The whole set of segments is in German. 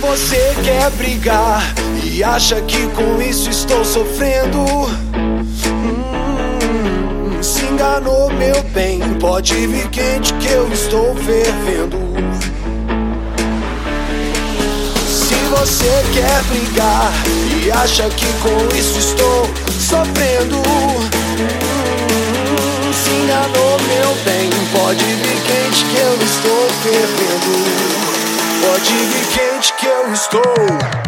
você quer brigar e acha que com isso estou sofrendo. Hum, se enganou, meu bem. Pode vir quente que eu estou fervendo. Se você quer brigar e acha que com isso estou sofrendo. Hum, se enganou, meu bem. Pode vir quente que eu estou fervendo. Pode vir quente que eu estou.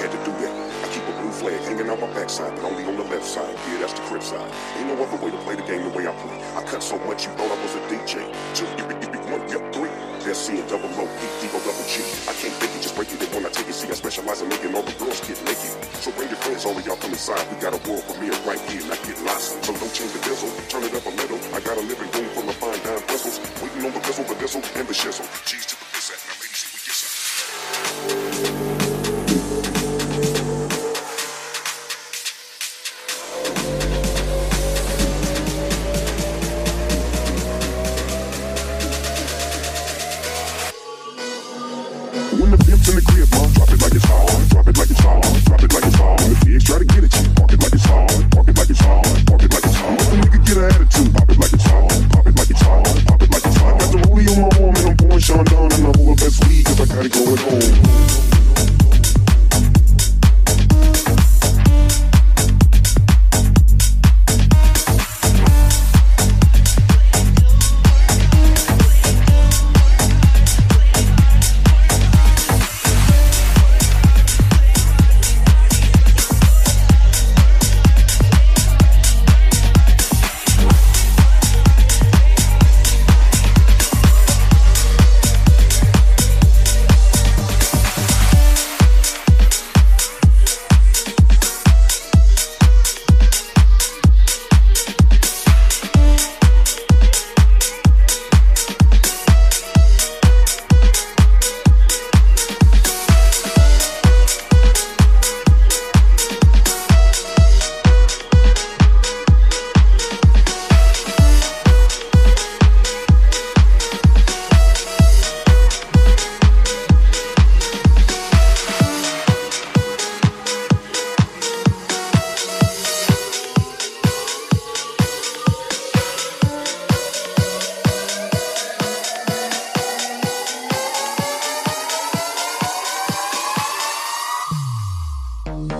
had to do that. I keep a blue flag hanging on my backside, but only on the left side. Yeah, that's the crib side. Ain't no other way to play the game the way I play. I cut so much you thought I was a DJ. Two, you be, you be one, yup, three. That's C and double O, E, D, O, double G. I can't fake it, just break it. And when I take it, see, I specialize in making all the girls get naked. So bring your friends, all of y'all come inside. We got a world premiere right here, not get lost. So don't change the bezel, turn it up a little. I got a living room full of fine dime vessels. Waiting on the vessel, the vessel, and the shizzle. Cheese to the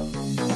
Música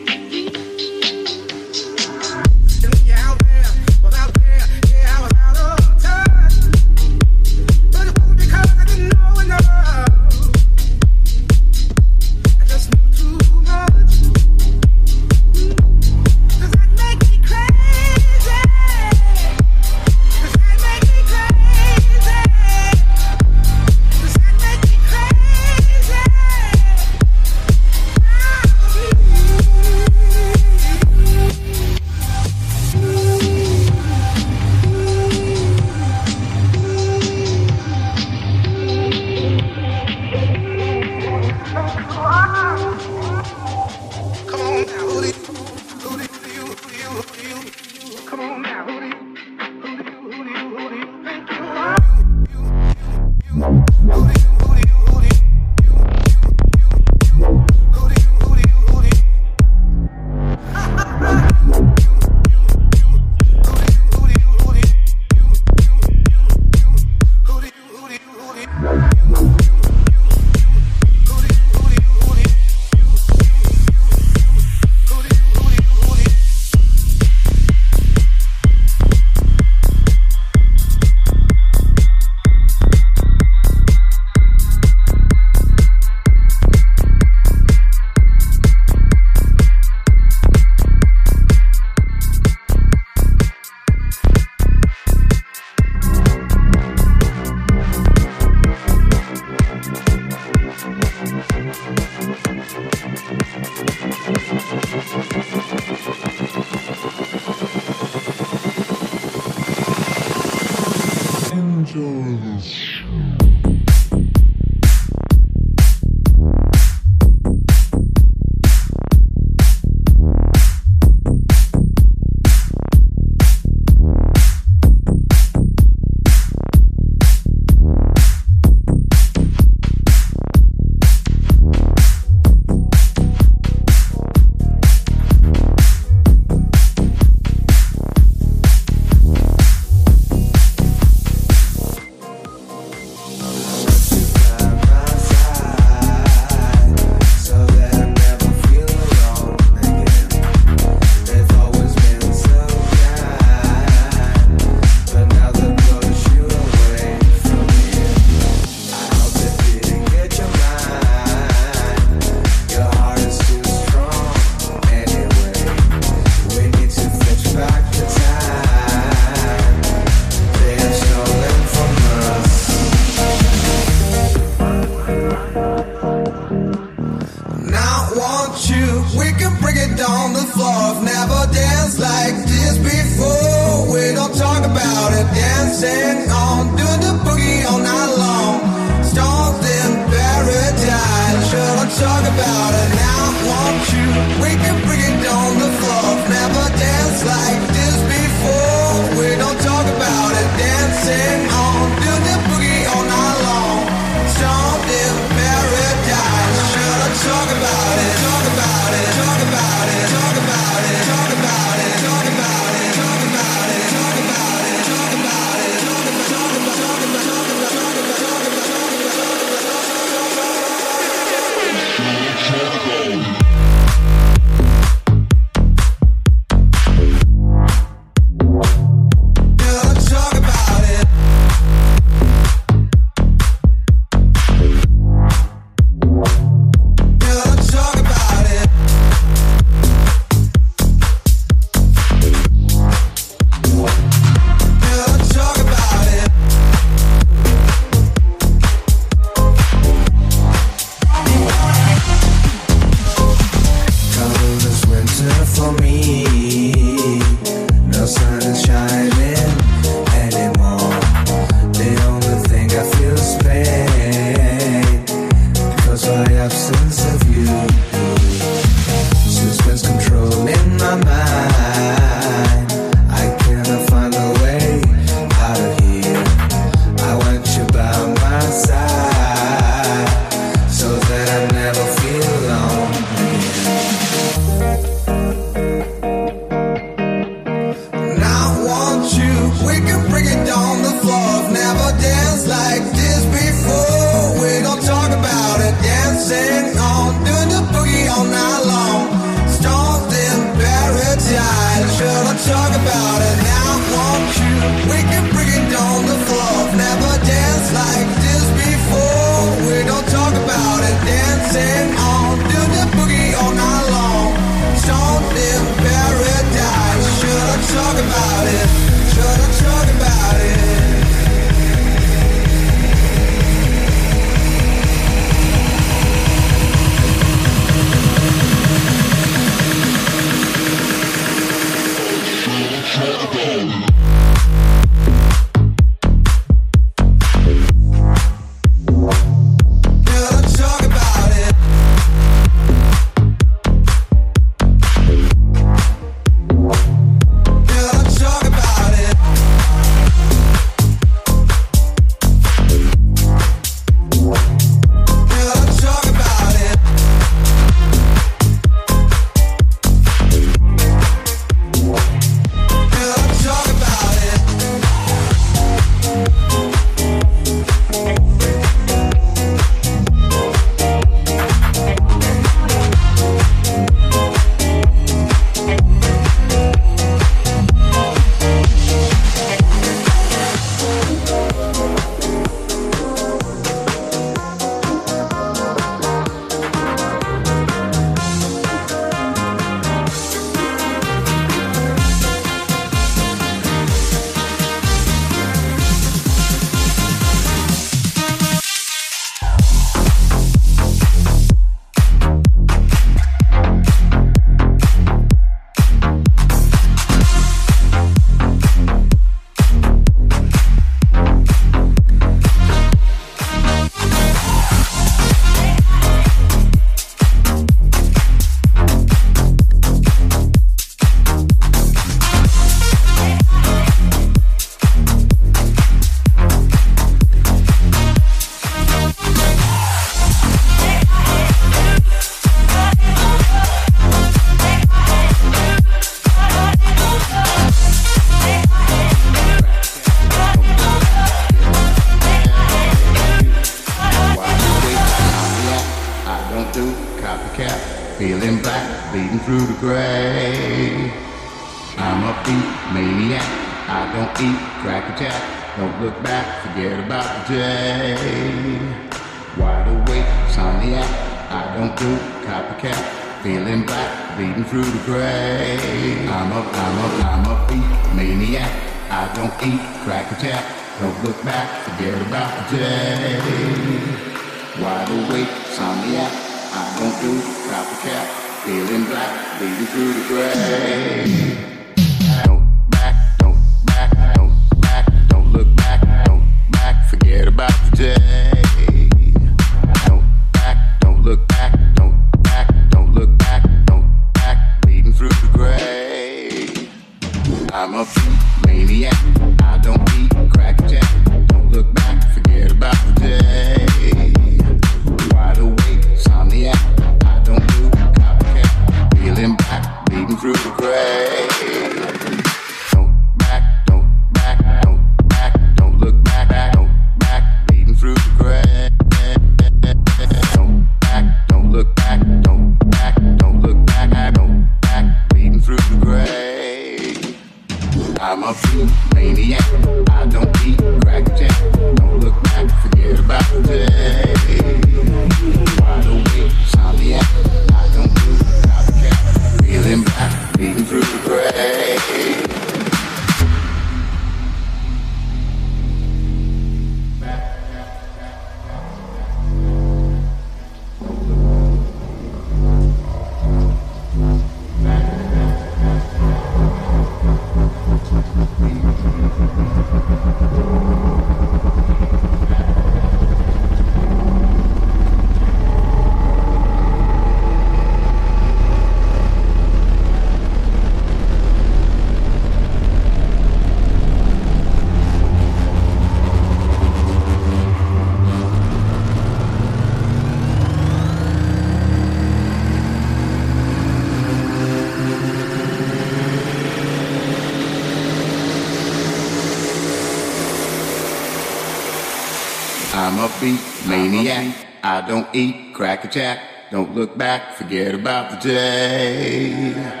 I don't eat crack a jack. Don't look back, forget about the day.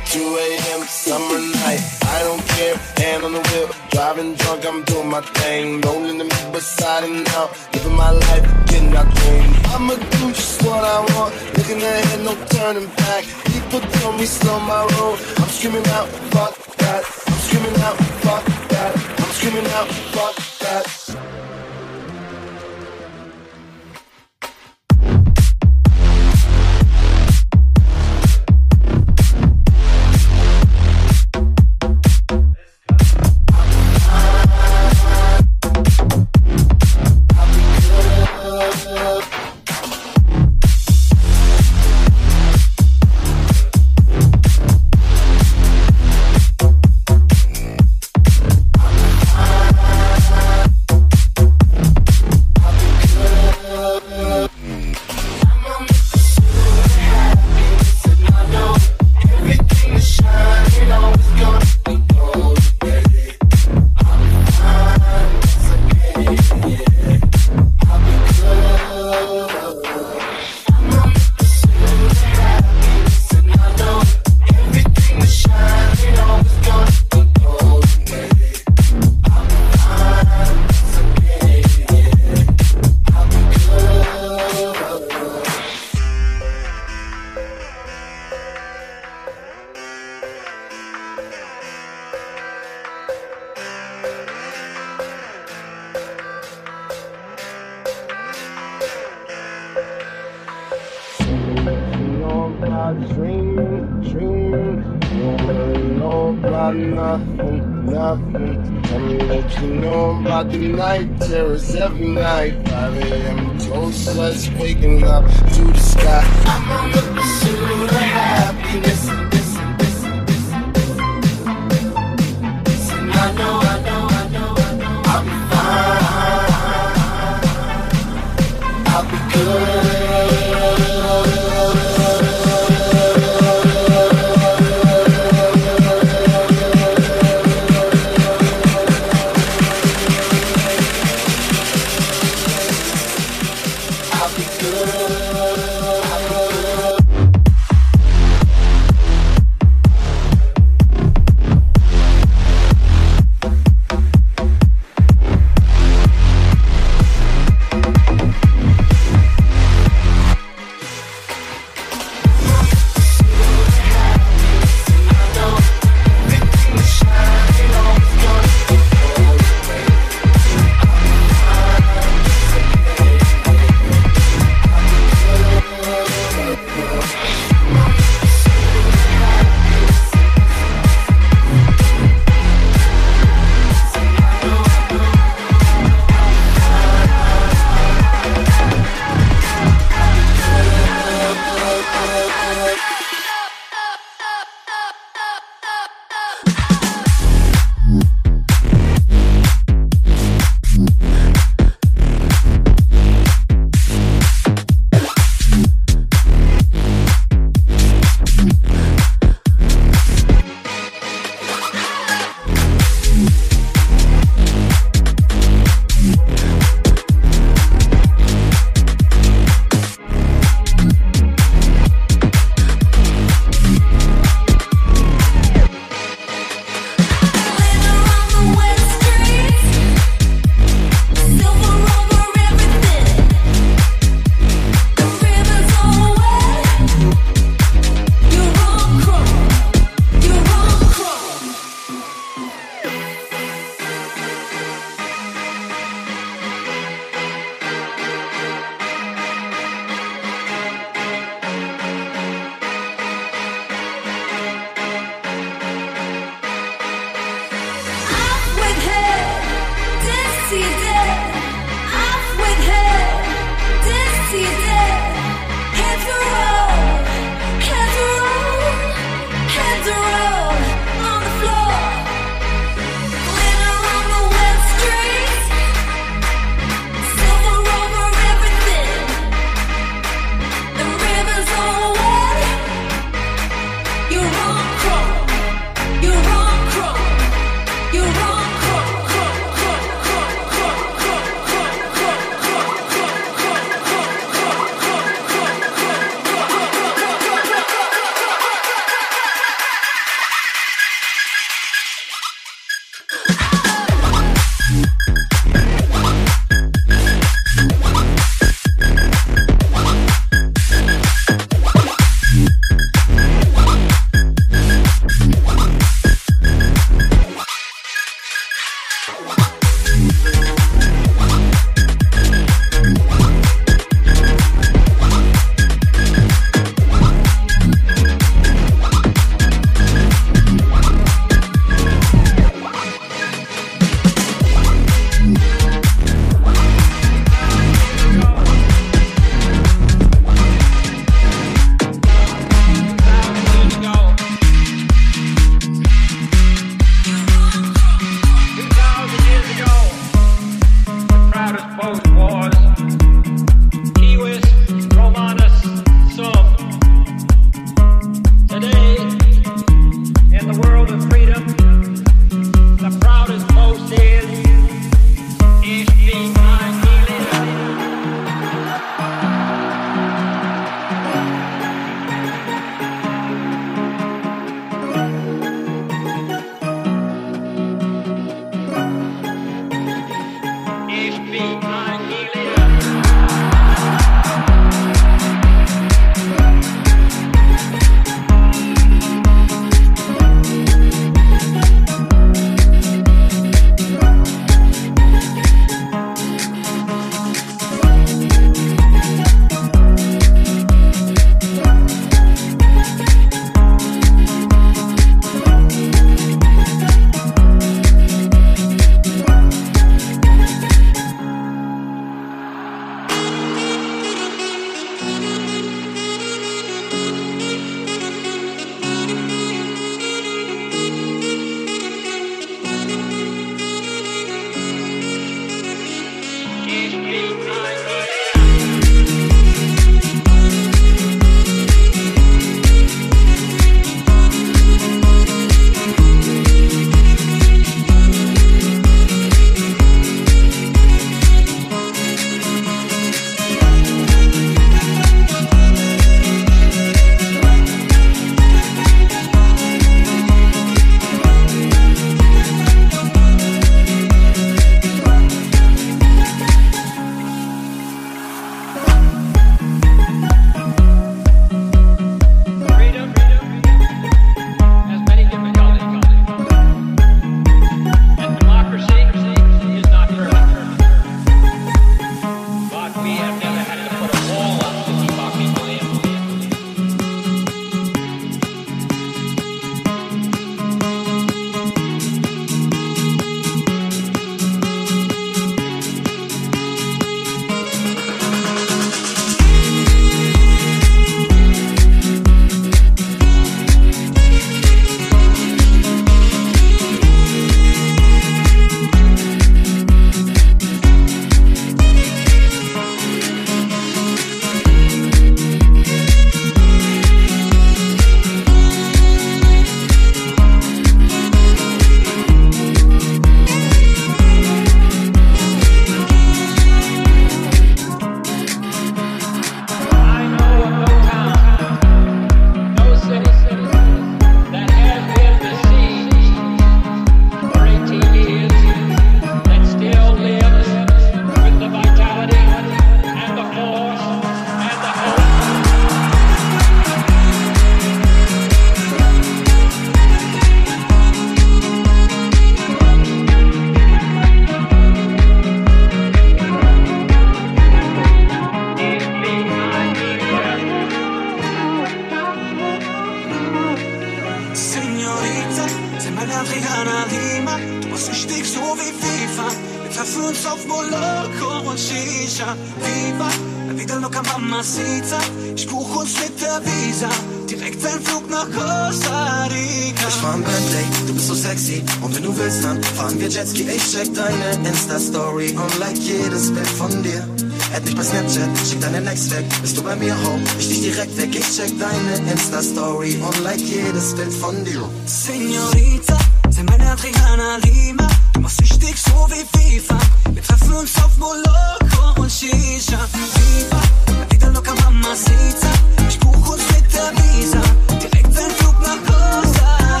Insta-Story und like jedes Bild von dir. Add mich bei Snapchat, schick deine Next weg. Bist du bei mir home? Ich dich direkt weg. Ich check deine Insta-Story und like jedes Bild von dir. Senorita, sei meine Adriana Lima. Du machst richtig so wie FIFA. Wir treffen uns auf Moloko und Shisha. Viva, la vida loca mamacita. Ich buch uns mit der Visa. Direkt ein Flug nach Costa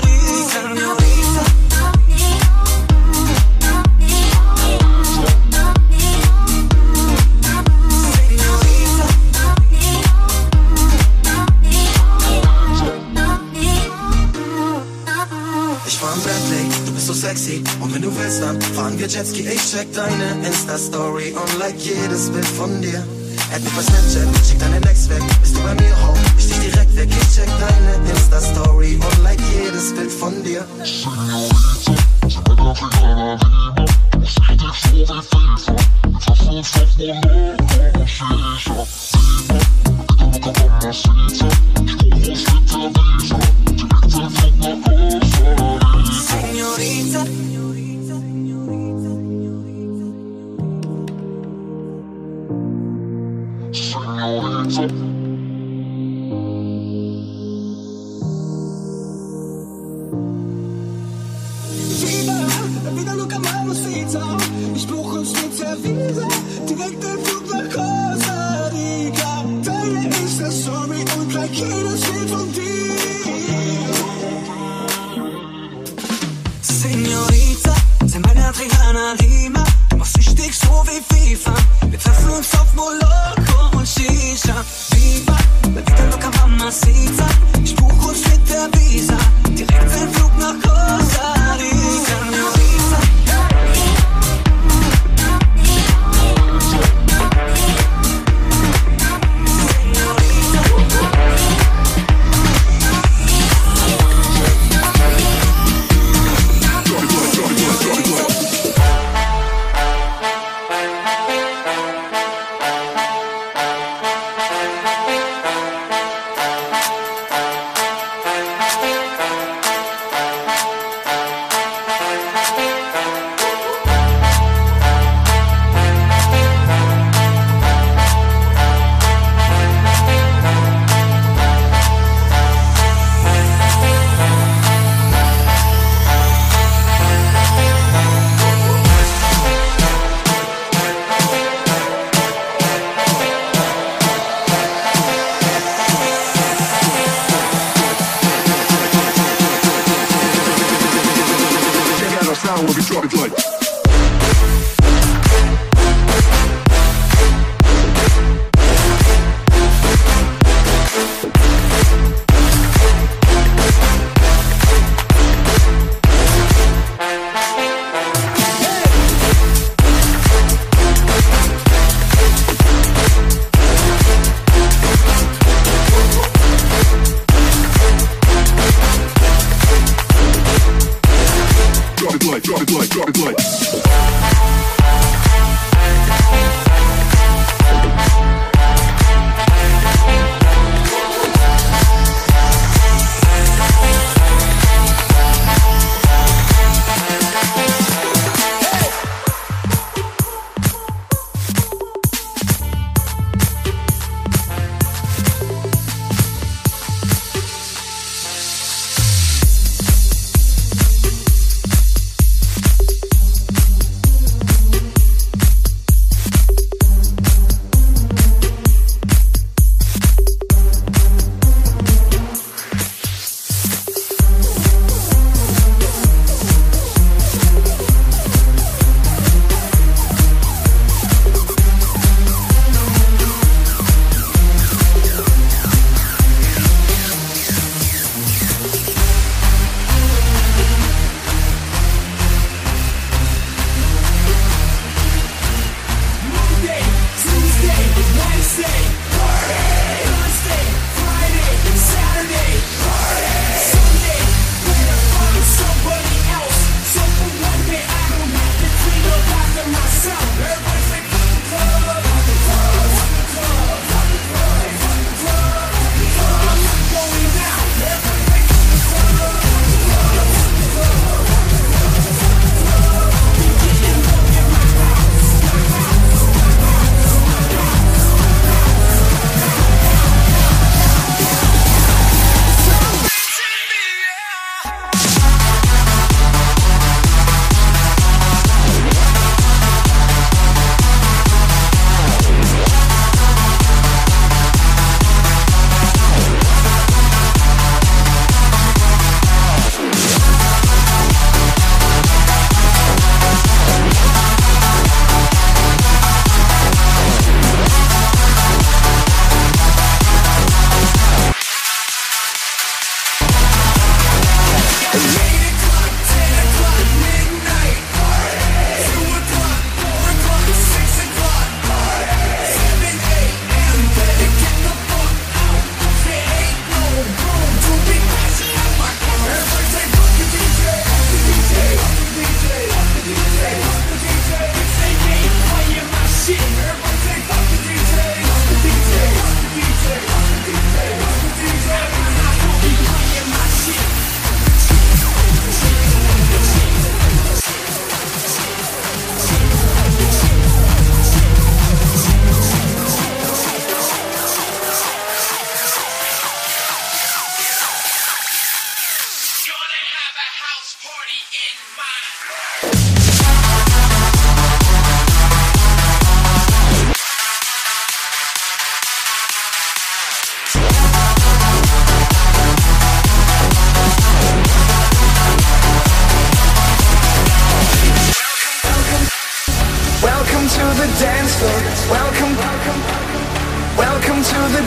wir Jetski. Ich check deine Insta-Story und like jedes Bild von dir. Add mich bei Snapchat, schick deine Next weg. Bist du bei mir home? Ich dich direkt weg. Ich check deine Insta-Story und like jedes Bild von dir. Señorita. FIFA Lecę znów sof mu loco shisha say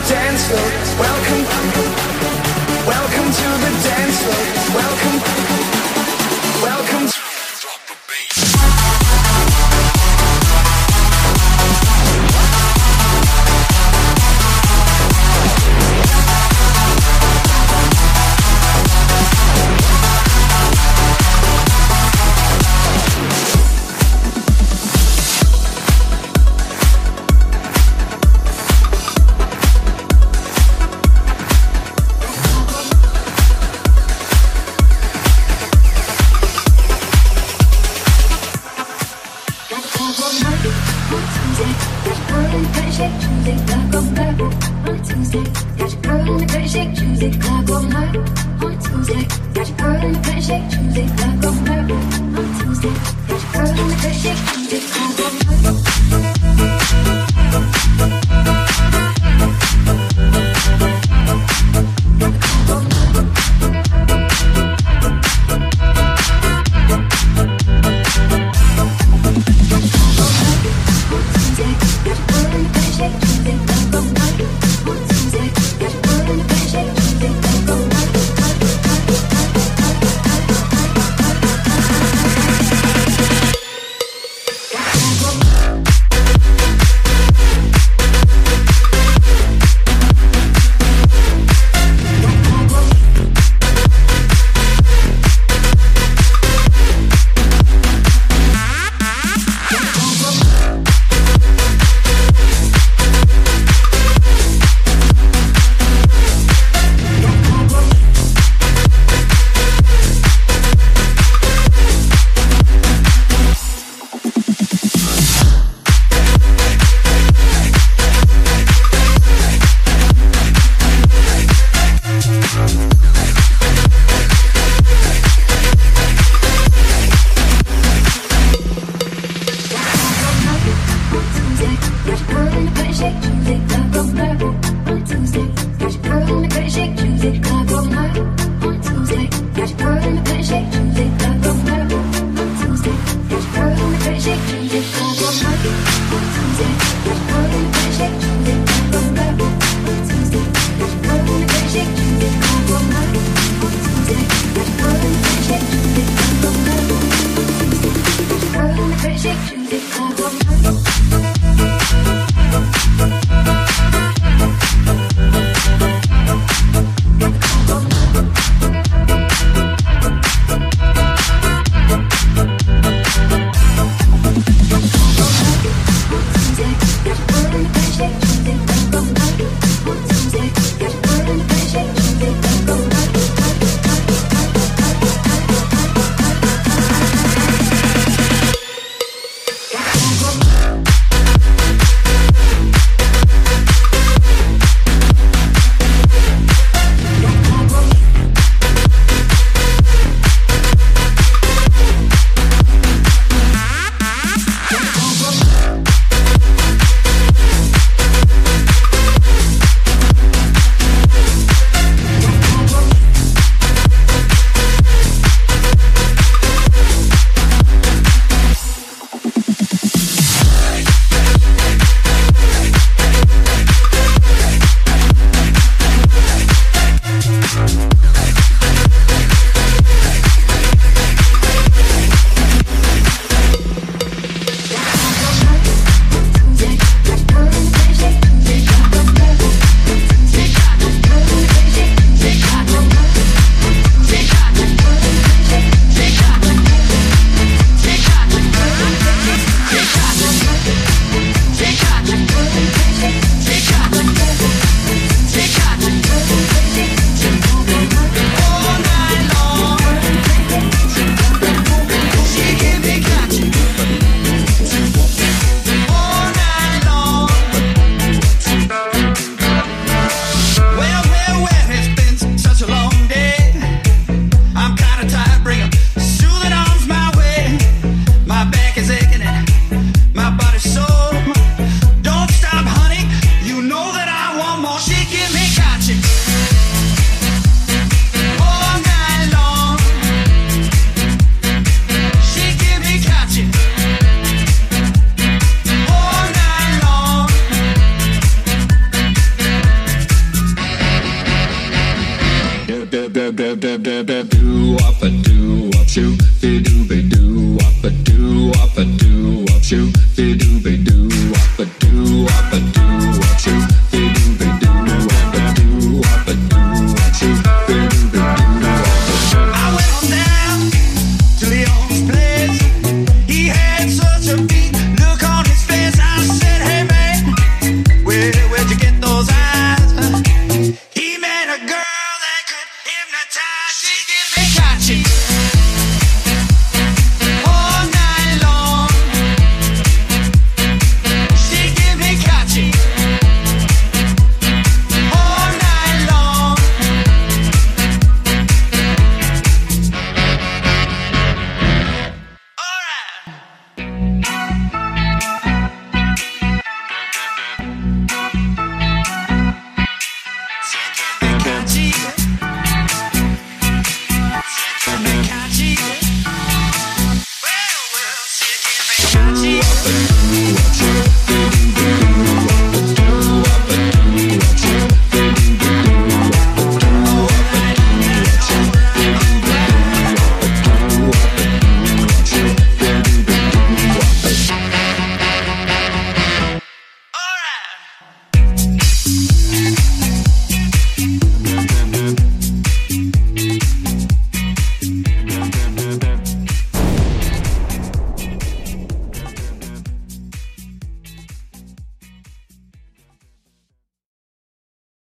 dance floor. Welcome, welcome to the dance floor. Welcome.